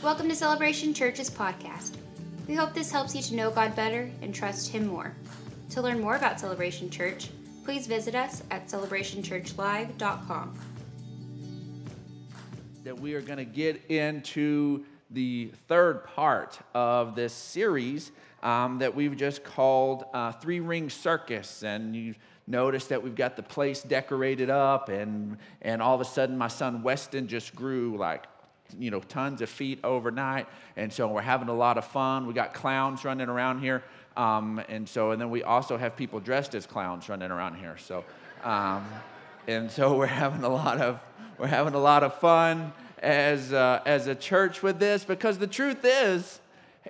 Welcome to Celebration Church's podcast. We hope this helps you to know God better and trust Him more. To learn more about Celebration Church, please visit us at celebrationchurchlive.com. That we are going to get into the third part of this series um, that we've just called uh, Three Ring Circus. And you notice that we've got the place decorated up, and, and all of a sudden, my son Weston just grew like you know tons of feet overnight. And so we're having a lot of fun. We got clowns running around here. Um, and so and then we also have people dressed as clowns running around here. So um, and so we're having a lot of we're having a lot of fun as uh, as a church with this because the truth is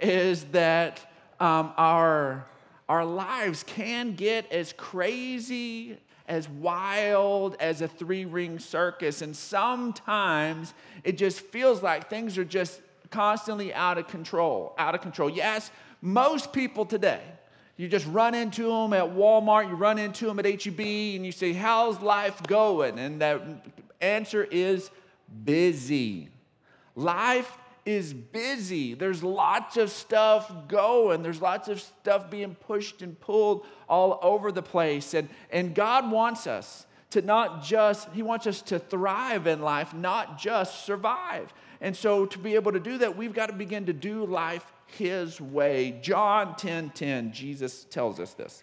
is that um, our our lives can get as crazy as wild as a three ring circus. And sometimes it just feels like things are just constantly out of control, out of control. Yes, most people today, you just run into them at Walmart, you run into them at HEB, and you say, How's life going? And the answer is busy. Life is busy. There's lots of stuff going. There's lots of stuff being pushed and pulled all over the place. And, and God wants us to not just, He wants us to thrive in life, not just survive. And so to be able to do that, we've got to begin to do life His way. John 10 10, Jesus tells us this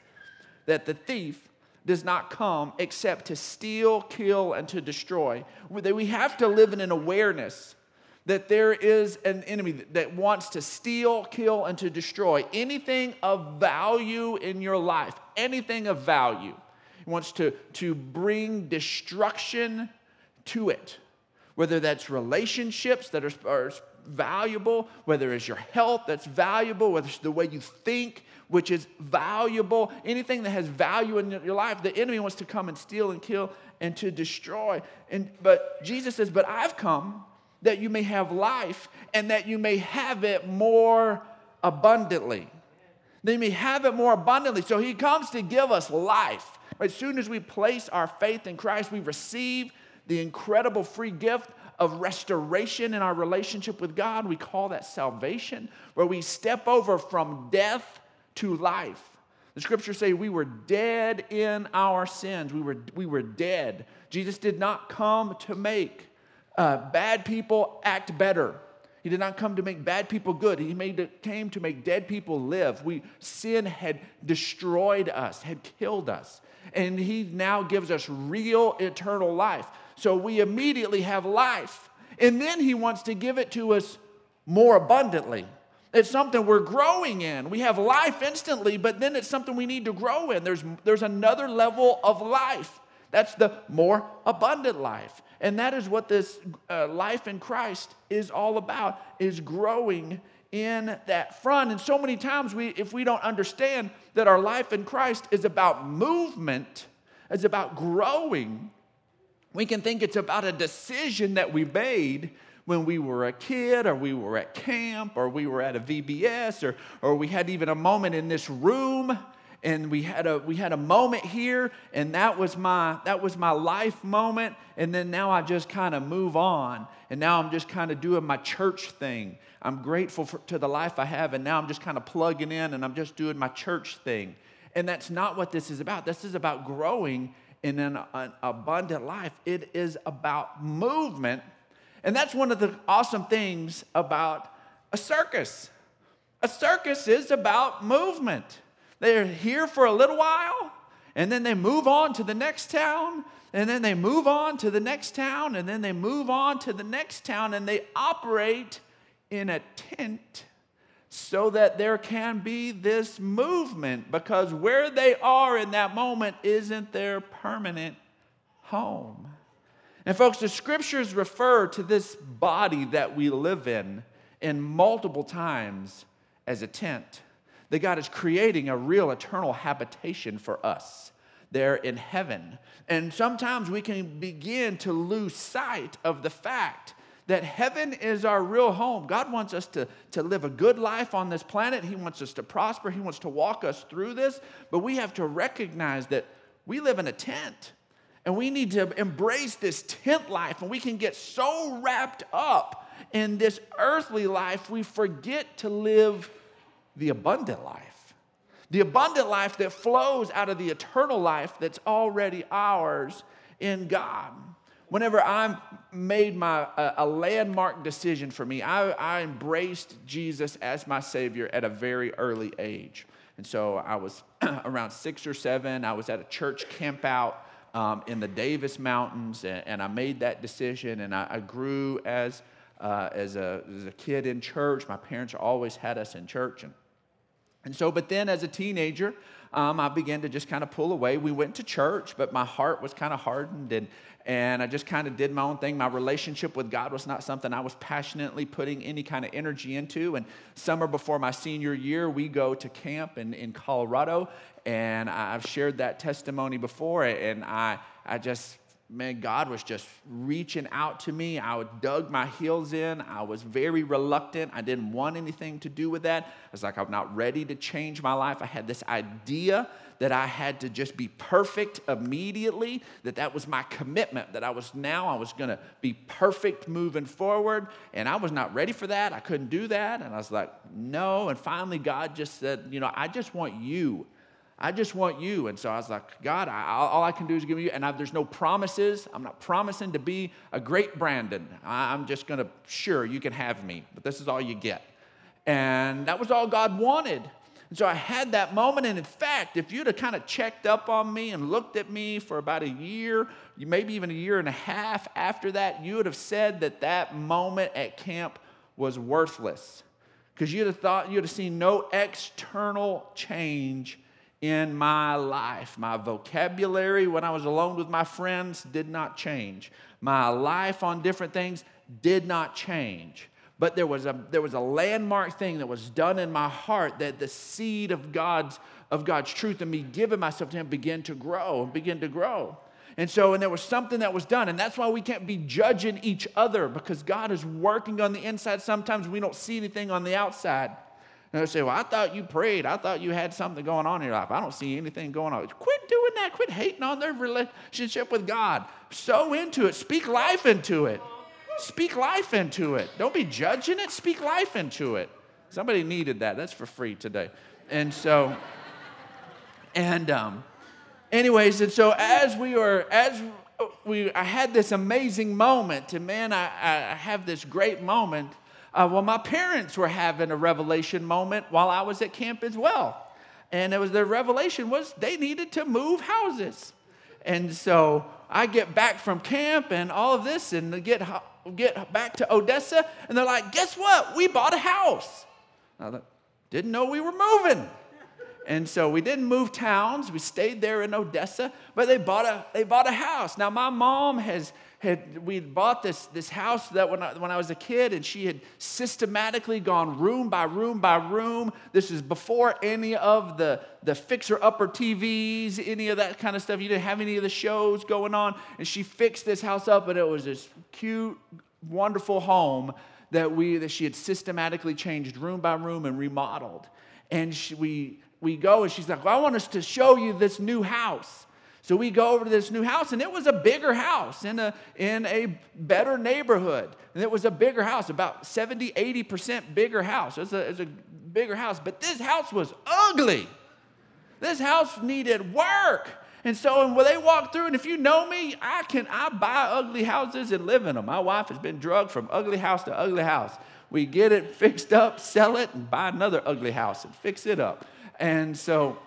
that the thief does not come except to steal, kill, and to destroy. That we have to live in an awareness that there is an enemy that wants to steal, kill, and to destroy anything of value in your life, anything of value. He wants to, to bring destruction to it, whether that's relationships that are, are valuable, whether it's your health that's valuable, whether it's the way you think, which is valuable, anything that has value in your life, the enemy wants to come and steal and kill and to destroy. And but Jesus says, But I've come that you may have life and that you may have it more abundantly. You may have it more abundantly. So he comes to give us life. As soon as we place our faith in Christ, we receive the incredible free gift of restoration in our relationship with God. We call that salvation, where we step over from death to life. The scriptures say we were dead in our sins. We were, we were dead. Jesus did not come to make uh, bad people act better. He did not come to make bad people good. He made, came to make dead people live. We, sin had destroyed us, had killed us. And he now gives us real eternal life. So we immediately have life. And then he wants to give it to us more abundantly. It's something we're growing in. We have life instantly, but then it's something we need to grow in. There's, there's another level of life. That's the more abundant life. And that is what this uh, life in Christ is all about, is growing in that front. And so many times, we, if we don't understand that our life in Christ is about movement, it's about growing, we can think it's about a decision that we made when we were a kid, or we were at camp, or we were at a VBS, or, or we had even a moment in this room and we had a we had a moment here and that was my that was my life moment and then now i just kind of move on and now i'm just kind of doing my church thing. I'm grateful for, to the life i have and now i'm just kind of plugging in and i'm just doing my church thing. And that's not what this is about. This is about growing in an, an abundant life. It is about movement and that's one of the awesome things about a circus. A circus is about movement they're here for a little while, and then they move on to the next town, and then they move on to the next town, and then they move on to the next town, and they operate in a tent so that there can be this movement because where they are in that moment isn't their permanent home. And, folks, the scriptures refer to this body that we live in in multiple times as a tent that God is creating a real eternal habitation for us there in heaven. And sometimes we can begin to lose sight of the fact that heaven is our real home. God wants us to, to live a good life on this planet. He wants us to prosper. He wants to walk us through this. But we have to recognize that we live in a tent. And we need to embrace this tent life. And we can get so wrapped up in this earthly life, we forget to live the abundant life. The abundant life that flows out of the eternal life that's already ours in God. Whenever I made my, a, a landmark decision for me, I, I embraced Jesus as my Savior at a very early age. And so I was around six or seven. I was at a church campout um, in the Davis Mountains, and, and, I made that decision. And I, I grew as, uh, as, a, as a kid in church. My parents always had us in church. And, and so, but then as a teenager, um, I began to just kind of pull away. We went to church, but my heart was kind of hardened, and, and I just kind of did my own thing. My relationship with God was not something I was passionately putting any kind of energy into. And summer before my senior year, we go to camp in, in Colorado, and I've shared that testimony before, and I, I just man, God was just reaching out to me. I dug my heels in. I was very reluctant. I didn't want anything to do with that. I was like, I'm not ready to change my life. I had this idea that I had to just be perfect immediately, that that was my commitment, that I was now, I was gonna be perfect moving forward. And I was not ready for that. I couldn't do that. And I was like, no. And finally, God just said, you know, I just want you. I just want you. And so I was like, God, I, all I can do is give you. And I, there's no promises. I'm not promising to be a great Brandon. I, I'm just going to, sure, you can have me, but this is all you get. And that was all God wanted. And so I had that moment. And in fact, if you'd have kind of checked up on me and looked at me for about a year, maybe even a year and a half after that, you would have said that that moment at camp was worthless. Because you'd have thought, you'd have seen no external change in my life. My vocabulary when I was alone with my friends did not change. My life on different things did not change. But there was a, there was a landmark thing that was done in my heart that the seed of God's, of God's truth and me giving myself to Him began to grow and begin to grow. And so, and there was something that was done. And that's why we can't be judging each other because God is working on the inside. Sometimes we don't see anything on the outside. And they say, Well, I thought you prayed. I thought you had something going on in your life. I don't see anything going on. Quit doing that. Quit hating on their relationship with God. Sow into it. Speak life into it. Speak life into it. Don't be judging it. Speak life into it. Somebody needed that. That's for free today. And so, and um, anyways, and so as we were, as we, I had this amazing moment, and man, I, I have this great moment uh, well, my parents were having a revelation moment while I was at camp as well. And it was their revelation was they needed to move houses. And so I get back from camp and all of this and get, get back to Odessa, and they're like, guess what? We bought a house. I didn't know we were moving. And so we didn't move towns. We stayed there in Odessa, but they bought a, they bought a house. Now, my mom has had we bought this, this house that when I, when I was a kid, and she had systematically gone room by room by room. This is before any of the, the fixer upper TVs, any of that kind of stuff. You didn't have any of the shows going on. And she fixed this house up, and it was this cute, wonderful home that, we, that she had systematically changed room by room and remodeled. And she, we, we go, and she's like, well, I want us to show you this new house. So we go over to this new house, and it was a bigger house in a, in a better neighborhood. And it was a bigger house, about 70, 80% bigger house. It's a, it's a bigger house. But this house was ugly. This house needed work. And so when they walk through, and if you know me, I can I buy ugly houses and live in them. My wife has been drugged from ugly house to ugly house. We get it fixed up, sell it, and buy another ugly house and fix it up. And so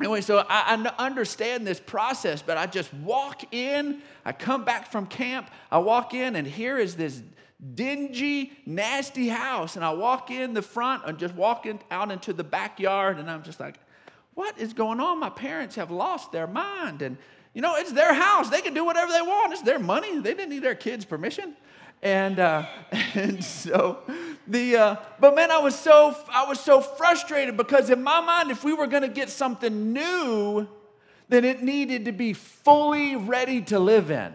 Anyway, so I, I, understand this process, but I just walk in. I come back from camp. I walk in, and here is this dingy, nasty house. And I walk in the front and just walk in, out into the backyard, and I'm just like, what is going on? My parents have lost their mind. And, you know, it's their house. They can do whatever they want. It's their money. They didn't need their kids' permission. And, uh, and so the, uh, but man, I was so, I was so frustrated because in my mind, if we were going to get something new, then it needed to be fully ready to live in.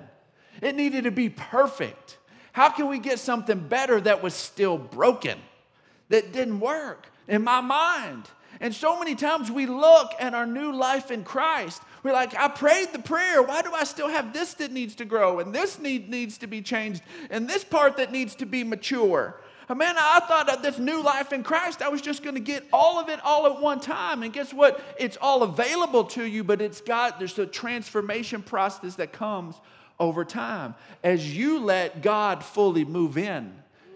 It needed to be perfect. How can we get something better that was still broken, that didn't work in my mind? And so many times we look at our new life in Christ. We're like, I prayed the prayer. Why do I still have this that needs to grow? And this need, needs to be changed. And this part that needs to be mature. Uh, man, I thought that this new life in Christ, I was just going to get all of it all at one time. And guess what? It's all available to you, but it's got, there's a transformation process that comes over time. As you let God fully move in,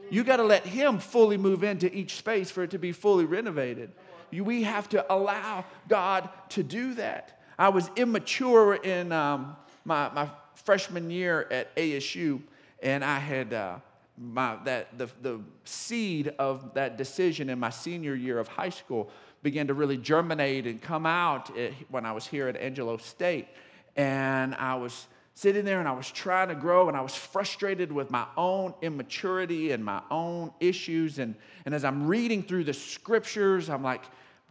you got to let Him fully move into each space for it to be fully renovated. We have to allow God to do that. I was immature in um, my, my freshman year at ASU, and I had. Uh, my, that the, the seed of that decision in my senior year of high school began to really germinate and come out when I was here at Angelo State. And I was sitting there and I was trying to grow and I was frustrated with my own immaturity and my own issues. And, and as I'm reading through the scriptures, I'm like,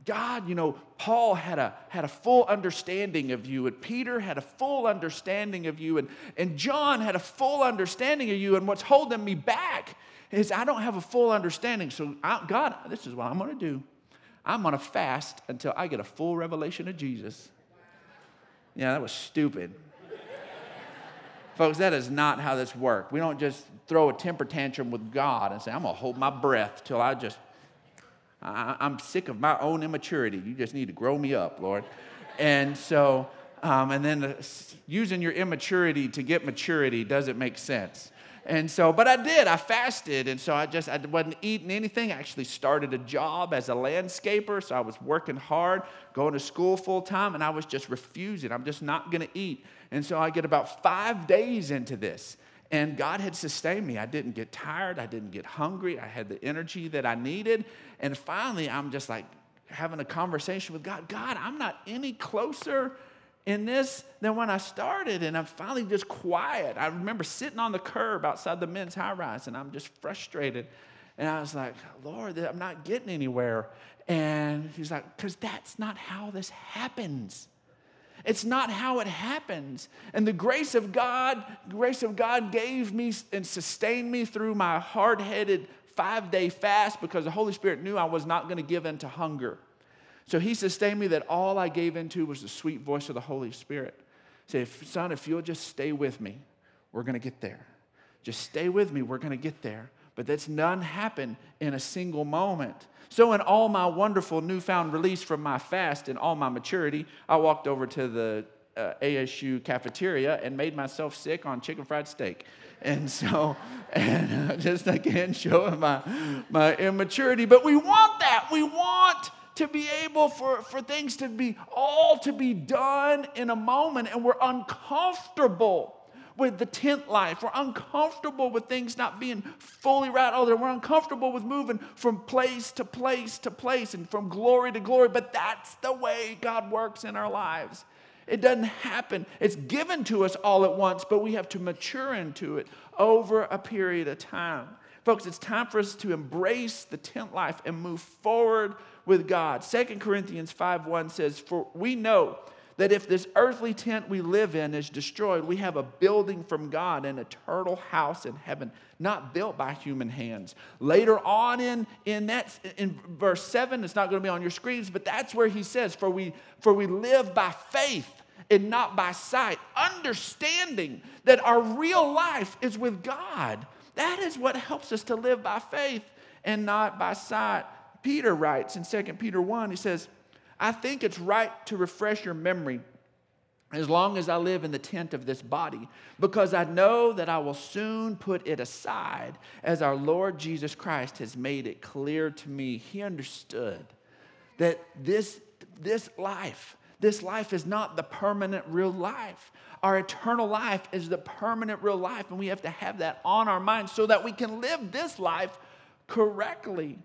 God, you know, Paul had a, had a full understanding of you, and Peter had a full understanding of you, and, and John had a full understanding of you. And what's holding me back is I don't have a full understanding. So, I, God, this is what I'm going to do. I'm going to fast until I get a full revelation of Jesus. Yeah, that was stupid. Folks, that is not how this works. We don't just throw a temper tantrum with God and say, I'm going to hold my breath till I just I, am sick of my own immaturity. You just need to grow me up, Lord. And so, um, and then using your immaturity to get maturity doesn't make sense. And so, but I did. I fasted, and so I just I wasn't eating anything. I actually started a job as a landscaper, so I was working hard, going to school full time, and I was just refusing. I'm just not going to eat. And so I get about five days into this, and God had sustained me. I didn't get tired. I didn't get hungry. I had the energy that I needed. And finally, I'm just like having a conversation with God God, I'm not any closer in this than when I started. And I'm finally just quiet. I remember sitting on the curb outside the men's high rise, and I'm just frustrated. And I was like, Lord, I'm not getting anywhere. And he's like, because that's not how this happens. It's not how it happens. And the grace of God, grace of God gave me and sustained me through my hard-headed five-day fast because the Holy Spirit knew I was not going to give in to hunger. So he sustained me that all I gave into was the sweet voice of the Holy Spirit. Say, son, if you'll just stay with me, we're going to get there. Just stay with me, we're going to get there. But that's none happen in a single moment. So, in all my wonderful newfound release from my fast and all my maturity, I walked over to the uh, ASU cafeteria and made myself sick on chicken fried steak. And so, and uh, just again showing my, my immaturity. But we want that. We want to be able for, for things to be all to be done in a moment, and we're uncomfortable with the tent life. We're uncomfortable with things not being fully right. Oh, there, we're uncomfortable with moving from place to place to place and from glory to glory. But that's the way God works in our lives. It doesn't happen. It's given to us all at once, but we have to mature into it over a period of time. Folks, it's time for us to embrace the tent life and move forward with God. Second Corinthians 5 1 says, For we know that if this earthly tent we live in is destroyed, we have a building from God, an eternal house in heaven, not built by human hands. Later on in, in that in verse 7, it's not going to be on your screens, but that's where he says, For we for we live by faith and not by sight, understanding that our real life is with God. That is what helps us to live by faith and not by sight. Peter writes in 2 Peter 1, he says, I think it's right to refresh your memory as long as I live in the tent of this body, because I know that I will soon put it aside as our Lord Jesus Christ has made it clear to me. He understood that this, this life, this life is not the permanent real life. Our eternal life is the permanent real life, and we have to have that on our minds so that we can live this life correctly.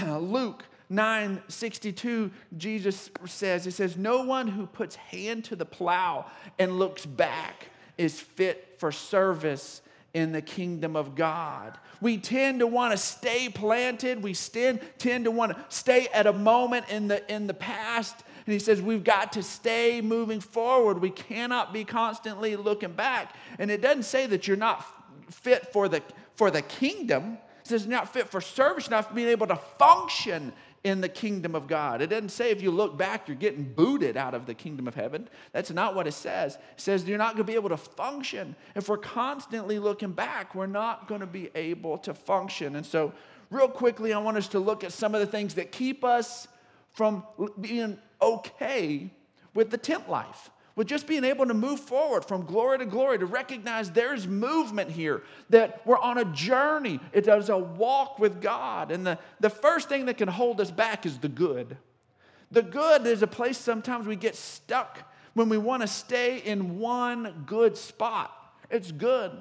Luke 962, Jesus says, He says, No one who puts hand to the plow and looks back is fit for service in the kingdom of God. We tend to want to stay planted. We tend, tend to want to stay at a moment in the, in the past. And he says, We've got to stay moving forward. We cannot be constantly looking back. And it doesn't say that you're not fit for the, for the kingdom. Says, Not fit for service, not being able to function in the kingdom of God. It doesn't say if you look back, you're getting booted out of the kingdom of heaven. That's not what it says. It says you're not going to be able to function. If we're constantly looking back, we're not going to be able to function. And so, real quickly, I want us to look at some of the things that keep us from being okay with the tent life with just being able to move forward from glory to glory, to recognize there's movement here, that we're on a journey. It is a walk with God. And the, the first thing that can hold us back is the good. The good is a place sometimes we get stuck when we want to stay in one good spot. It's good.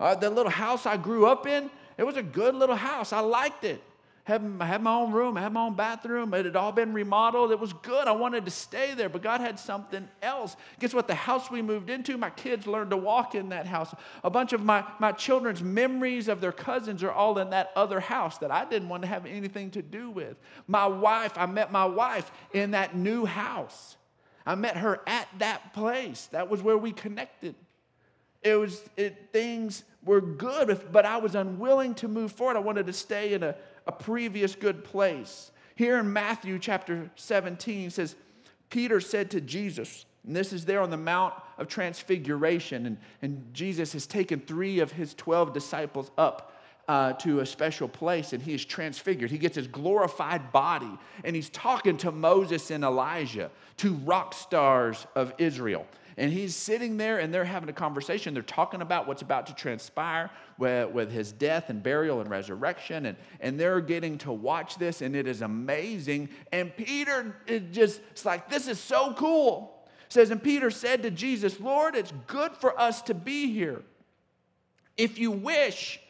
Uh, the little house I grew up in, it was a good little house. I liked it had, had my own room, I had my own bathroom. It had all been remodeled. It was good. I wanted to stay there, but God had something else. Guess what? The house we moved into, my kids learned to walk in that house. A bunch of my, my children's memories of their cousins are all in that other house that I didn't want to have anything to do with. My wife, I met my wife in that new house. I met her at that place. That was where we connected. It was, it, things were good, but I was unwilling to move forward. I wanted to stay in a a previous good place. Here in Matthew chapter 17 says, Peter said to Jesus, and this is there on the Mount of Transfiguration, and, and Jesus has taken three of his 12 disciples up uh, to a special place and he is transfigured. He gets his glorified body and he's talking to Moses and Elijah, two rock stars of Israel. And he's sitting there and they're having a conversation. They're talking about what's about to transpire with, with his death and burial and resurrection. And, and they're getting to watch this, and it is amazing. And Peter it just, it's like, this is so cool. It says, and Peter said to Jesus, Lord, it's good for us to be here. If you wish,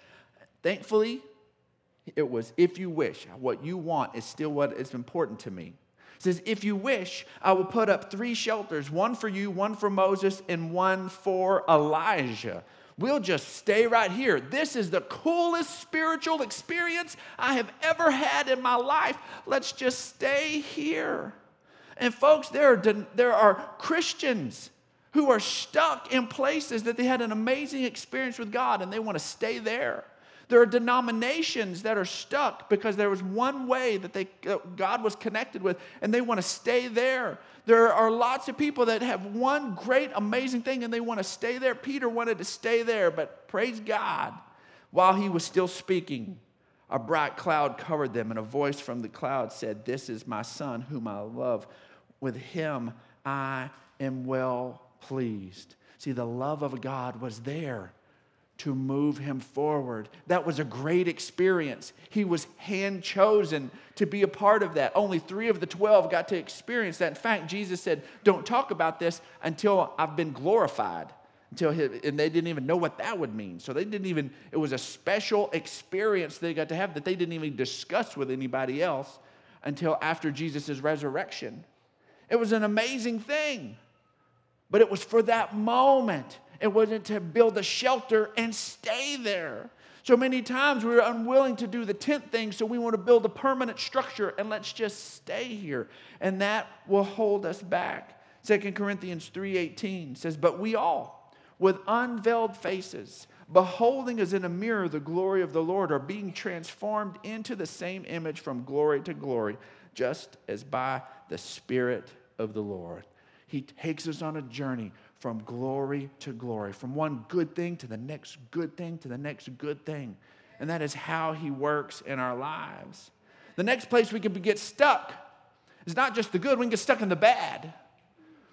thankfully, it was if you wish. What you want is still what is important to me says, If you wish, I will put up three shelters one for you, one for Moses, and one for Elijah. We'll just stay right here. This is the coolest spiritual experience I have ever had in my life. Let's just stay here. And, folks, there are, there are Christians who are stuck in places that they had an amazing experience with God and they want to stay there. There are denominations that are stuck because there was one way that they, uh, God was connected with, and they want to stay there. There are lots of people that have one great, amazing thing, and they want to stay there. Peter wanted to stay there, but praise God, while he was still speaking, a bright cloud covered them, and a voice from the cloud said, This is my son, whom I love. With him I am well pleased. See, the love of God was there to move him forward. That was a great experience. He was hand chosen to be a part of that. Only three of the 12 got to experience that. In fact, Jesus said, Don't talk about this until I've been glorified. Until he, and they didn't even know what that would mean. So they didn't even, it was a special experience they got to have that they didn't even discuss with anybody else until after Jesus' resurrection. It was an amazing thing, but it was for that moment. It wasn't to build a shelter and stay there. So many times we're unwilling to do the tent thing, so we want to build a permanent structure and let's just stay here. And that will hold us back. 2 Corinthians 3:18 says, "But we all, with unveiled faces, beholding as in a mirror the glory of the Lord, are being transformed into the same image from glory to glory, just as by the Spirit of the Lord." He takes us on a journey from glory to glory, from one good thing to the next good thing to the next good thing. And that is how He works in our lives. The next place we can get stuck is not just the good, we can get stuck in the bad.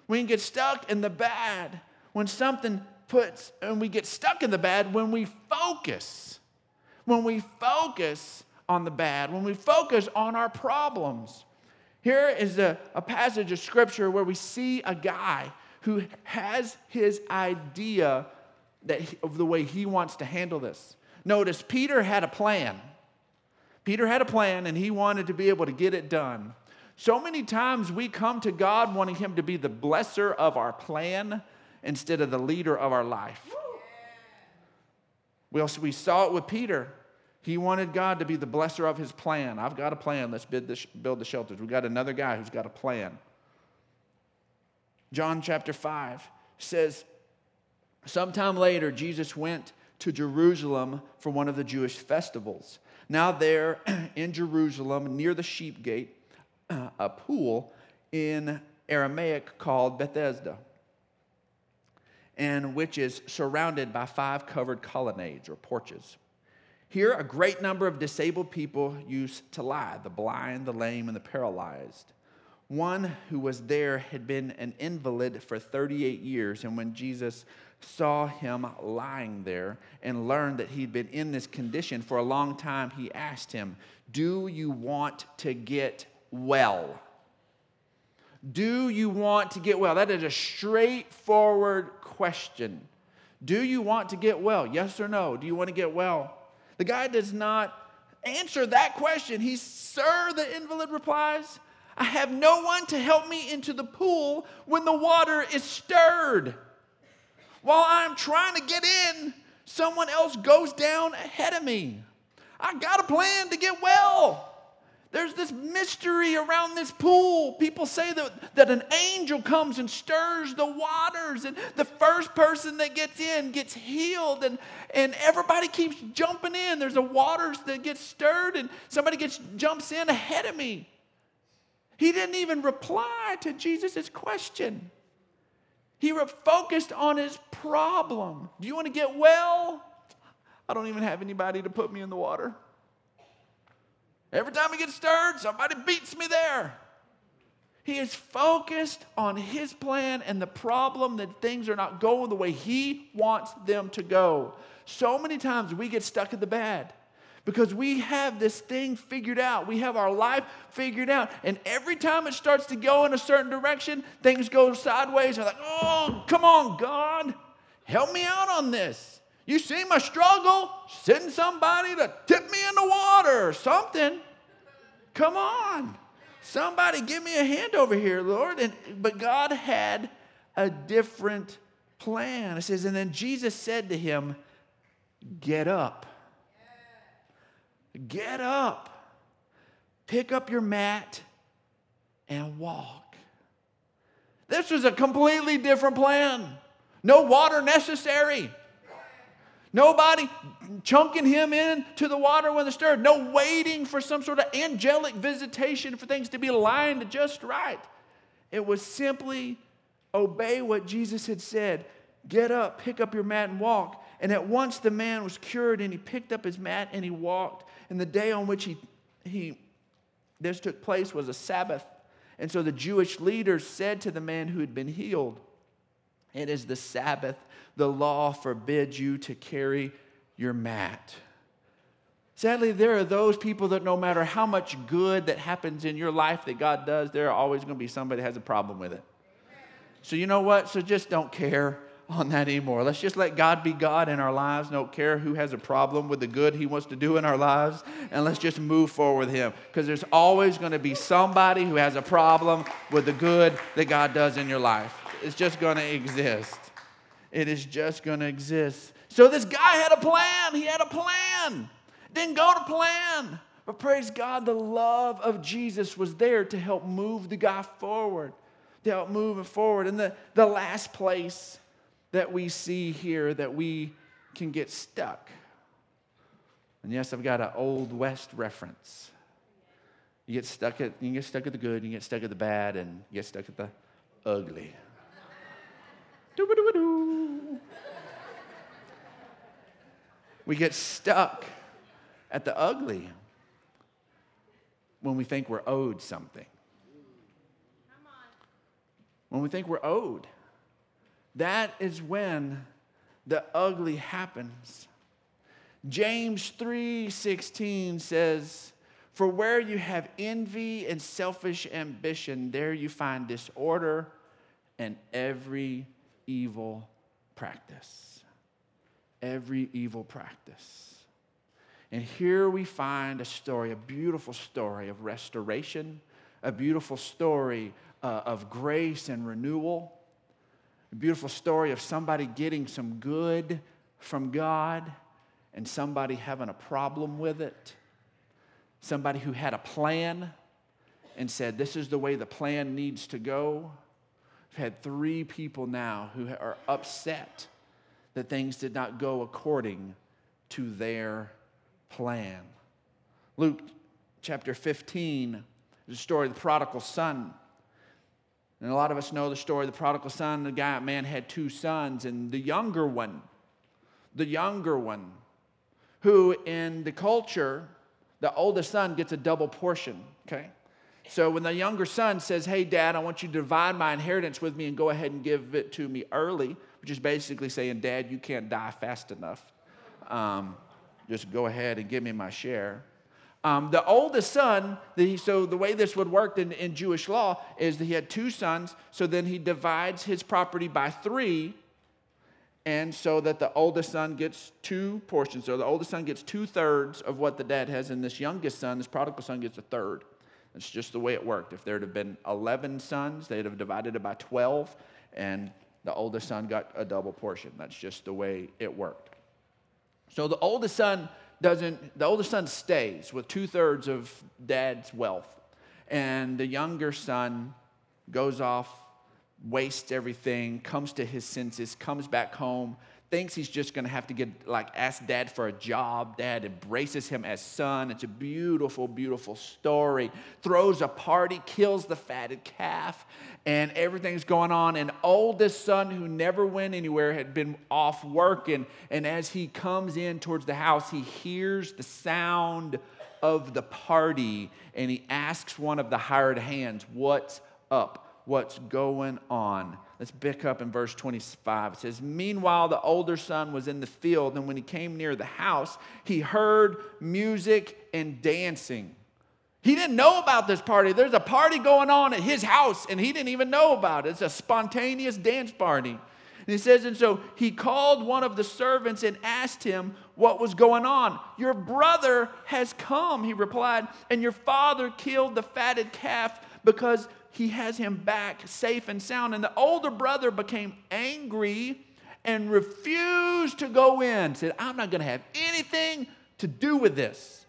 We can get stuck in the bad when something puts, and we get stuck in the bad when we focus. When we focus on the bad, when we focus on our problems. Here is a, a passage of scripture where we see a guy who has his idea that he, of the way he wants to handle this. Notice Peter had a plan. Peter had a plan and he wanted to be able to get it done. So many times we come to God wanting him to be the blesser of our plan instead of the leader of our life. We, also, we saw it with Peter. He wanted God to be the blesser of his plan. I've got a plan. Let's build the, build the shelters. We've got another guy who's got a plan. John chapter 5 says, Sometime later, Jesus went to Jerusalem for one of the Jewish festivals. Now, there in Jerusalem, near the sheep gate, a pool in Aramaic called Bethesda, and which is surrounded by five covered colonnades or porches. Here, a great number of disabled people used to lie the blind, the lame, and the paralyzed. One who was there had been an invalid for 38 years, and when Jesus saw him lying there and learned that he'd been in this condition for a long time, he asked him, Do you want to get well? Do you want to get well? That is a straightforward question. Do you want to get well? Yes or no? Do you want to get well? The guy does not answer that question. He's, Sir, the invalid replies, I have no one to help me into the pool when the water is stirred. While I'm trying to get in, someone else goes down ahead of me. I got a plan to get well. There's this mystery around this pool. People say that, that an angel comes and stirs the waters, and the first person that gets in gets healed, and, and everybody keeps jumping in. There's a waters that gets stirred, and somebody gets jumps in ahead of me. He didn't even reply to Jesus' question. He focused on his problem. Do you want to get well? I don't even have anybody to put me in the water. Every time I get stirred, somebody beats me there. He is focused on his plan and the problem that things are not going the way he wants them to go. So many times we get stuck in the bad because we have this thing figured out. We have our life figured out. And every time it starts to go in a certain direction, things go sideways. We're like, oh, come on, God, help me out on this. You see my struggle? Send somebody to tip me in the water or something. Come on. Somebody give me a hand over here, Lord. And, but God had a different plan. It says, and then Jesus said to him, Get up. Get up. Pick up your mat and walk. This was a completely different plan. No water necessary. Nobody chunking him into the water when they're stirred. No waiting for some sort of angelic visitation for things to be aligned just right. It was simply obey what Jesus had said. Get up, pick up your mat, and walk. And at once the man was cured, and he picked up his mat and he walked. And the day on which he, he this took place was a Sabbath. And so the Jewish leaders said to the man who had been healed, It is the Sabbath the law forbids you to carry your mat. Sadly, there are those people that no matter how much good that happens in your life that God does, there are always going to be somebody that has a problem with it. So, you know what? So just don't care on that anymore. Let's just let God be God in our lives. Don't care who has a problem with the good He wants to do in our lives. And let's just move forward with Him. Because there's always going to be somebody who has a problem with the good that God does in your life. It's just going to exist. It is just going to exist. So this guy had a plan. He had a plan. Didn't go to plan. But praise God, the love of Jesus was there to help move the guy forward, to help move him forward. And the, the last place that we see here that we can get stuck. And yes, I've got an old West reference. You get stuck at you get stuck at the good, you get stuck at the bad, and you get stuck at the ugly. We get stuck at the ugly when we think we're owed something. When we think we're owed. That is when the ugly happens. James 3:16 says, "For where you have envy and selfish ambition, there you find disorder and every evil practice." every evil practice. And here we find a story, a beautiful story of restoration, a beautiful story uh, of grace and renewal, beautiful story of somebody getting some good from God and somebody having a problem with it, somebody who had a plan and said, This is the way the plan needs to go. I've had three people now who are upset that things did not go according to their plan. Luke chapter 15 is the story of the prodigal son. And a lot of us know the story the prodigal son. The guy, man, had two sons, and the younger one, the younger one, who in the culture, the oldest son gets a double portion, okay? So when the younger son says, Hey, dad, I want you to divide my inheritance with me and go ahead and give it to me early, which is basically saying, Dad, you can't die fast enough. Um, just go ahead and give me my share. Um, the oldest son, the, so the way this would work in, in Jewish law is that he had two sons, so then he divides his property by three, and so that the oldest son gets two portions. So the oldest son gets two thirds of what the dad has, and this youngest son, this prodigal son, gets a third. That's just the way it worked. If there'd have been 11 sons, they'd have divided it by 12, and the oldest son got a double portion. That's just the way it worked. So the oldest son doesn't, the older son stays with two thirds of dad's wealth. And the younger son goes off, wastes everything, comes to his senses, comes back home, thinks he's just gonna have to get, like, ask dad for a job. Dad embraces him as son. It's a beautiful, beautiful story. Throws a party, kills the fatted calf, and everything's going on. And oldest son, who never went anywhere, had been off working. And as he comes in towards the house, he hears the sound of the party and he asks one of the hired hands, What's up? What's going on? Let's pick up in verse 25. It says, Meanwhile, the older son was in the field, and when he came near the house, he heard music and dancing. He didn't know about this party. There's a party going on at his house, and he didn't even know about it. It's a spontaneous dance party. And he says, and so he called one of the servants and asked him what was going on. Your brother has come, he replied, and your father killed the fatted calf because he has him back safe and sound. And the older brother became angry and refused to go in. Said, I'm not going to have anything to do with this.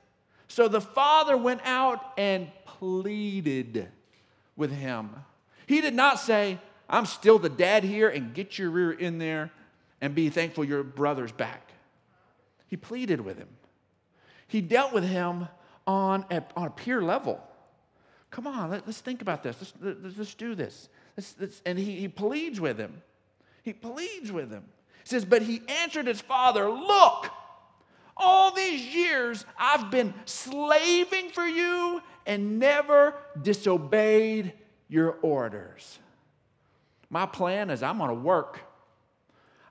So the father went out and pleaded with him. He did not say, I'm still the dad here and get your rear in there and be thankful your brother's back. He pleaded with him. He dealt with him on a, on a peer level. Come on, let, us think about this. Let's, let's, let's do this. Let's, let's, and he, he pleads with him. He pleads with him. He says, But he answered his father, Look, all these years I've been slaving for you and never disobeyed your orders. My plan is I'm going to work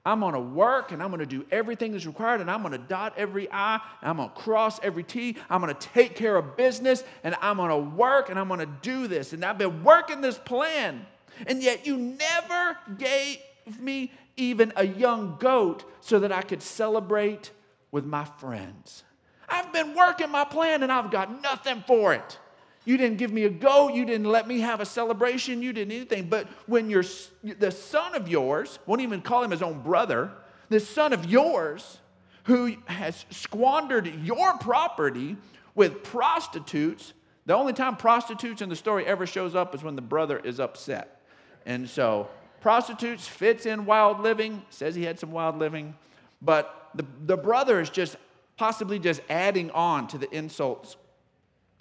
I'm going to work and I'm going to do everything that's required and I'm going to dot every I, I'm going to cross every T, I'm going to take care of business and I'm going to work and I'm going to do this. And I've been working this plan. And yet you never gave me even a young goat so that I could celebrate with my friends. I've been working my plan and I've got nothing for it. You didn't give me a goat. You didn't let me have a celebration. You didn't anything. But when you're the son of yours, won't even call him his own brother, the son of yours who has squandered your property with prostitutes, the only time prostitutes in the story ever shows up is when the brother is upset. And so prostitutes fits in wild living, says he had some wild living, but the, the brother is just possibly just adding on to the insults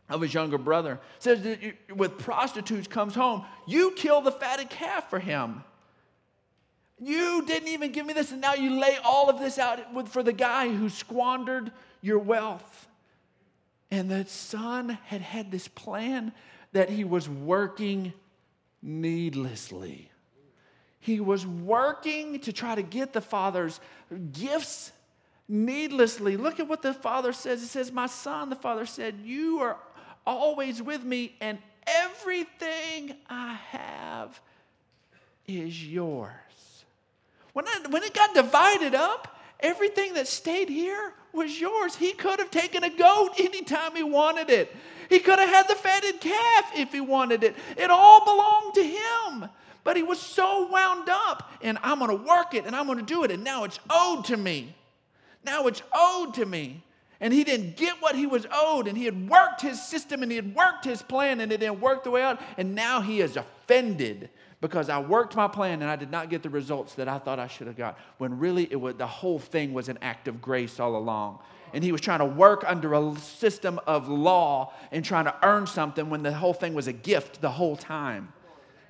of his younger brother. says that with prostitutes comes home, you kill the fatted calf for him. You didn't even give me this, and now you lay all of this out with, for the guy who squandered your wealth. And the son had had this plan that he was working needlessly. He was working to try to get the father's gifts needlessly. Look at what the father says. He says, My son, the father said, You are always with me, and everything I have is yours. When, I, when it got divided up, everything that stayed here was yours. He could have taken a goat anytime he wanted it. He could have had the fatted calf if he wanted it. It all belonged to him. But he was so wound up, and I'm going to work it and I'm going to do it, and now it's owed to me. Now it's owed to me. And he didn't get what he was owed, and he had worked his system and he had worked his plan, and it didn't work the way out, and now he is offended because I worked my plan and I did not get the results that I thought I should have got. When really it was the whole thing was an act of grace all along. And he was trying to work under a system of law and trying to earn something when the whole thing was a gift the whole time.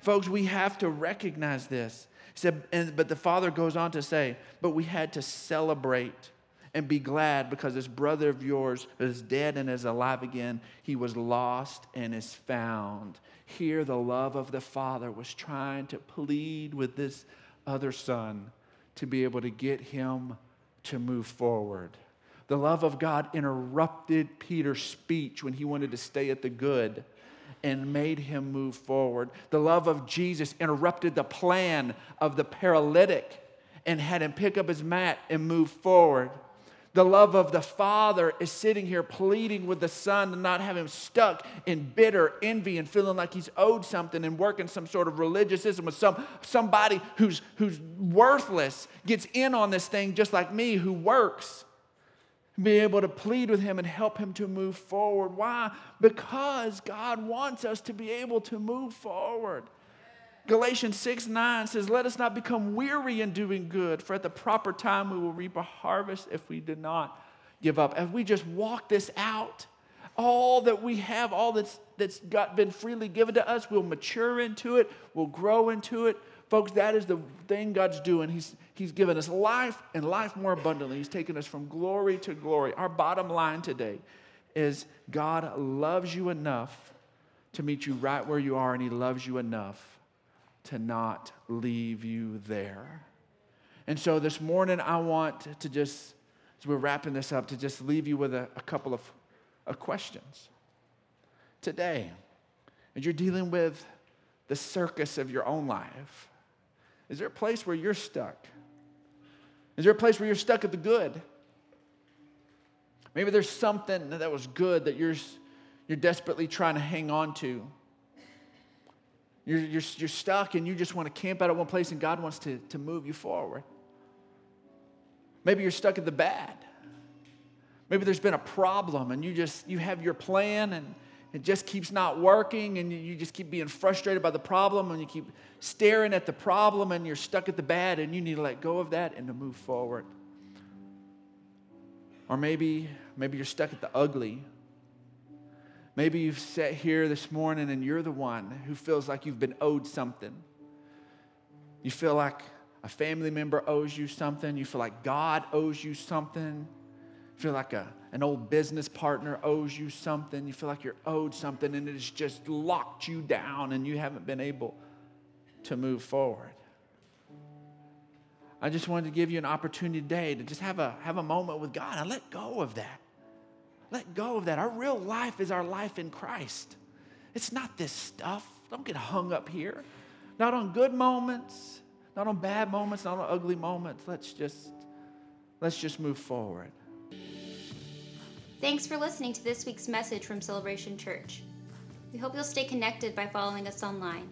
Folks, we have to recognize this. He said, and, but the father goes on to say, but we had to celebrate and be glad because this brother of yours is dead and is alive again. He was lost and is found. Here, the love of the Father was trying to plead with this other son to be able to get him to move forward. The love of God interrupted Peter's speech when he wanted to stay at the good and made him move forward. The love of Jesus interrupted the plan of the paralytic and had him pick up his mat and move forward. The love of the Father is sitting here pleading with the Son to not have him stuck in bitter envy and feeling like he's owed something and working some sort of religious system with some, somebody who's, who's worthless gets in on this thing just like me who works. Be able to plead with him and help him to move forward. Why? Because God wants us to be able to move forward. Galatians 6 9 says, Let us not become weary in doing good, for at the proper time we will reap a harvest if we do not give up. As we just walk this out, all that we have, all that's, that's got, been freely given to us, we'll mature into it, we'll grow into it. Folks, that is the thing God's doing. He's, he's given us life and life more abundantly. He's taken us from glory to glory. Our bottom line today is God loves you enough to meet you right where you are, and He loves you enough to not leave you there. And so this morning, I want to just, as we're wrapping this up, to just leave you with a, a couple of, of questions. Today, as you're dealing with the circus of your own life, is there a place where you're stuck? Is there a place where you're stuck at the good? Maybe there's something that was good that you're, you're desperately trying to hang on to. You're, you're, you're stuck and you just want to camp out at one place and God wants to, to move you forward. Maybe you're stuck at the bad. Maybe there's been a problem and you just you have your plan and it just keeps not working and you just keep being frustrated by the problem and you keep staring at the problem and you're stuck at the bad and you need to let go of that and to move forward. Or maybe maybe you're stuck at the ugly Maybe you've sat here this morning and you're the one who feels like you've been owed something. You feel like a family member owes you something. You feel like God owes you something. You feel like a, an old business partner owes you something. You feel like you're owed something and it has just locked you down and you haven't been able to move forward. I just wanted to give you an opportunity today to just have a, have a moment with God and let go of that. Let go of that. Our real life is our life in Christ. It's not this stuff. Don't get hung up here. Not on good moments, not on bad moments, not on ugly moments. Let's just let's just move forward. Thanks for listening to this week's message from Celebration Church. We hope you'll stay connected by following us online.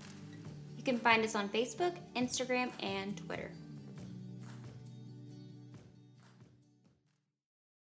You can find us on Facebook, Instagram, and Twitter.